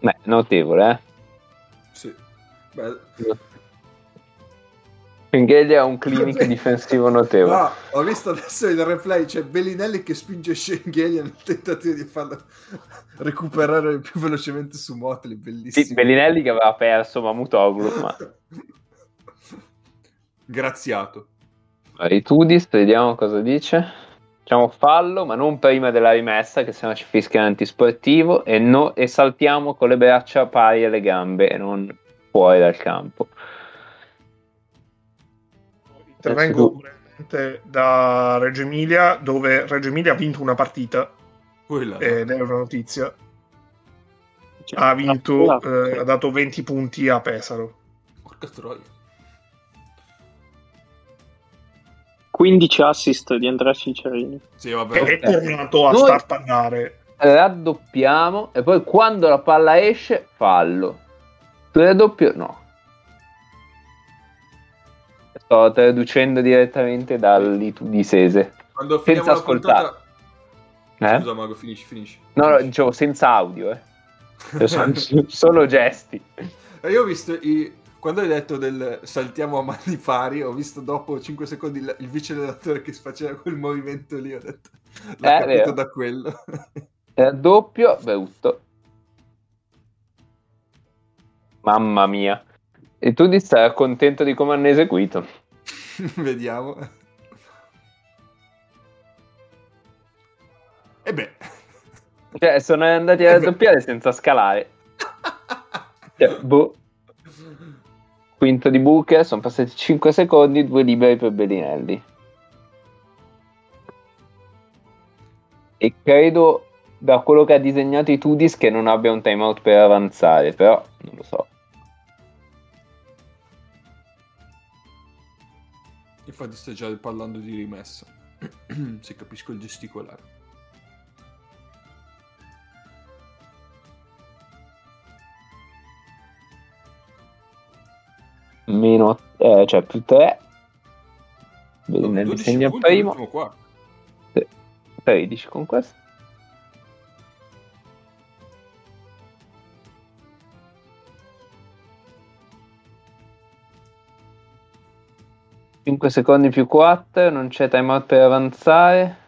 Beh, notevole, eh? Sì. Beh. Enghelia ha un clinic difensivo notevole. No, ho visto adesso il replay, c'è cioè Bellinelli che spinge Schengelia nel tentativo di farlo recuperare più velocemente su Motley, bellissimo. Sì, Bellinelli che aveva perso Mamutoglu, ma Graziato. Vai, Tudis, vediamo cosa dice. Facciamo fallo, ma non prima della rimessa, che sennò ci fischia l'antisportivo, e, no- e saltiamo con le braccia pari alle gambe e non fuori dal campo. Intervengo brevemente da Reggio Emilia, dove Reggio Emilia ha vinto una partita, Quella, ed è una notizia. Cioè, Ha vinto, eh, ha dato 20 punti a Pesaro. Porca troia. 15 assist di Andrea Ciccerini. Sì, vabbè. È, è tornato a Noi- startannare. Raddoppiamo e poi quando la palla esce, fallo. Tu raddoppio? No. Sto traducendo direttamente dall'itudisese. Quando senza la puntata... Eh? Scusa Mago, finisci, finisci. No, no, dicevo senza audio, eh. Sono- solo gesti. E Io ho visto i... Quando hai detto del saltiamo a mani pari, ho visto dopo 5 secondi il, il vice allenatore che faceva quel movimento lì, ho detto, l'ha Eh, capito vero. da quello. Raddoppio, brutto. Mamma mia. E tu di stare contento di come hanno eseguito. Vediamo. E beh, Cioè, sono andati a Eh raddoppiare senza scalare. Cioè, boh. Quinto di Booker, sono passati 5 secondi, due liberi per Bellinelli. E credo, da quello che ha disegnato i Tudis, che non abbia un timeout per avanzare, però non lo so. infatti stai già parlando di rimessa. Se capisco il gesticolare. Meno, eh, cioè più 3. No, Bellinelli 12 segna il punti primo, quarto. 13 con questo. Cinque secondi più 4, non c'è timeout per avanzare.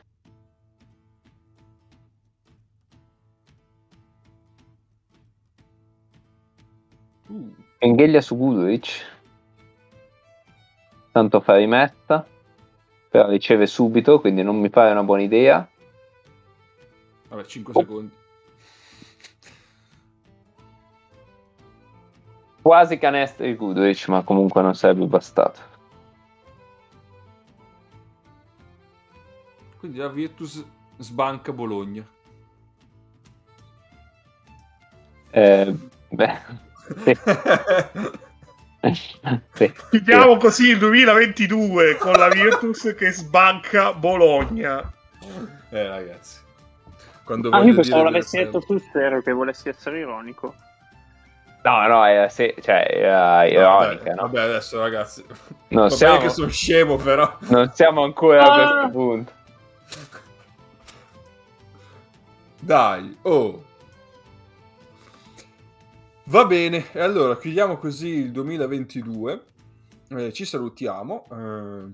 Uh, Engheglia su Guduric. Tanto fa rimetta. Però riceve subito, quindi non mi pare una buona idea. vabbè, 5 Oh. secondi. Quasi canestro di Guduric, ma comunque non sarebbe bastato. Quindi la Virtus sbanca Bologna. Eh, beh, sì, sì. Chiudiamo così il 2022 con la Virtus che sbanca Bologna. eh, ragazzi. Quando Ah, io pensavo l'avessi detto tu, spero che volessi essere ironico. No, no, era, se- cioè, era cose- ironica, vabbè, no? vabbè, adesso ragazzi. Non siamo, che sono scemo, però. non siamo ancora a Ah! questo punto. Dai, oh. Va bene, e allora chiudiamo così il 2022. Eh, ci salutiamo. eh,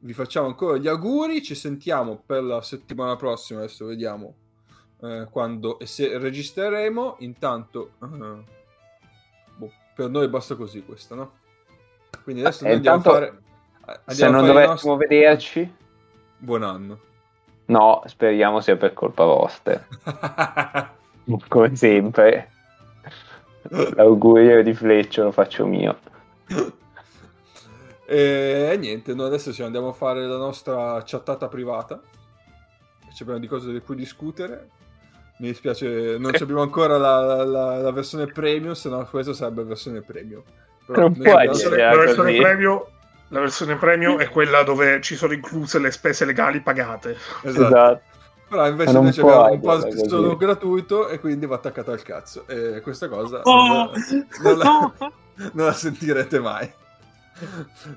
vi facciamo ancora gli auguri. Ci sentiamo per la settimana prossima. Adesso vediamo eh, quando e se registreremo. Intanto, eh, boh, per noi basta così questo, no? Quindi adesso Eh, andiamo intanto, a fare. Andiamo Se non dovessimo nostri- vederci, Buon anno. no, speriamo sia per colpa vostra. Come sempre. L'augurio di Fleccio lo faccio mio. E niente, noi adesso ci andiamo a fare la nostra chattata privata. Ci abbiamo di cose di cui discutere. Mi dispiace, non ci abbiamo ancora la, la- la versione premium, se no questa sarebbe la versione premium. Però Non versione- dire la, versione premium, la versione premium è quella dove ci sono incluse le spese legali pagate. Esatto. Esatto. Però invece noi abbiamo un così. solo gratuito e quindi va attaccato al cazzo. E questa cosa Oh! non, la, non la sentirete mai.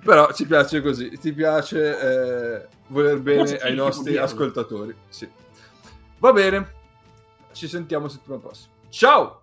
Però ci piace così, ti piace eh, voler bene ai nostri dirlo. ascoltatori. Sì. Va bene, ci sentiamo settimana prossima. Ciao!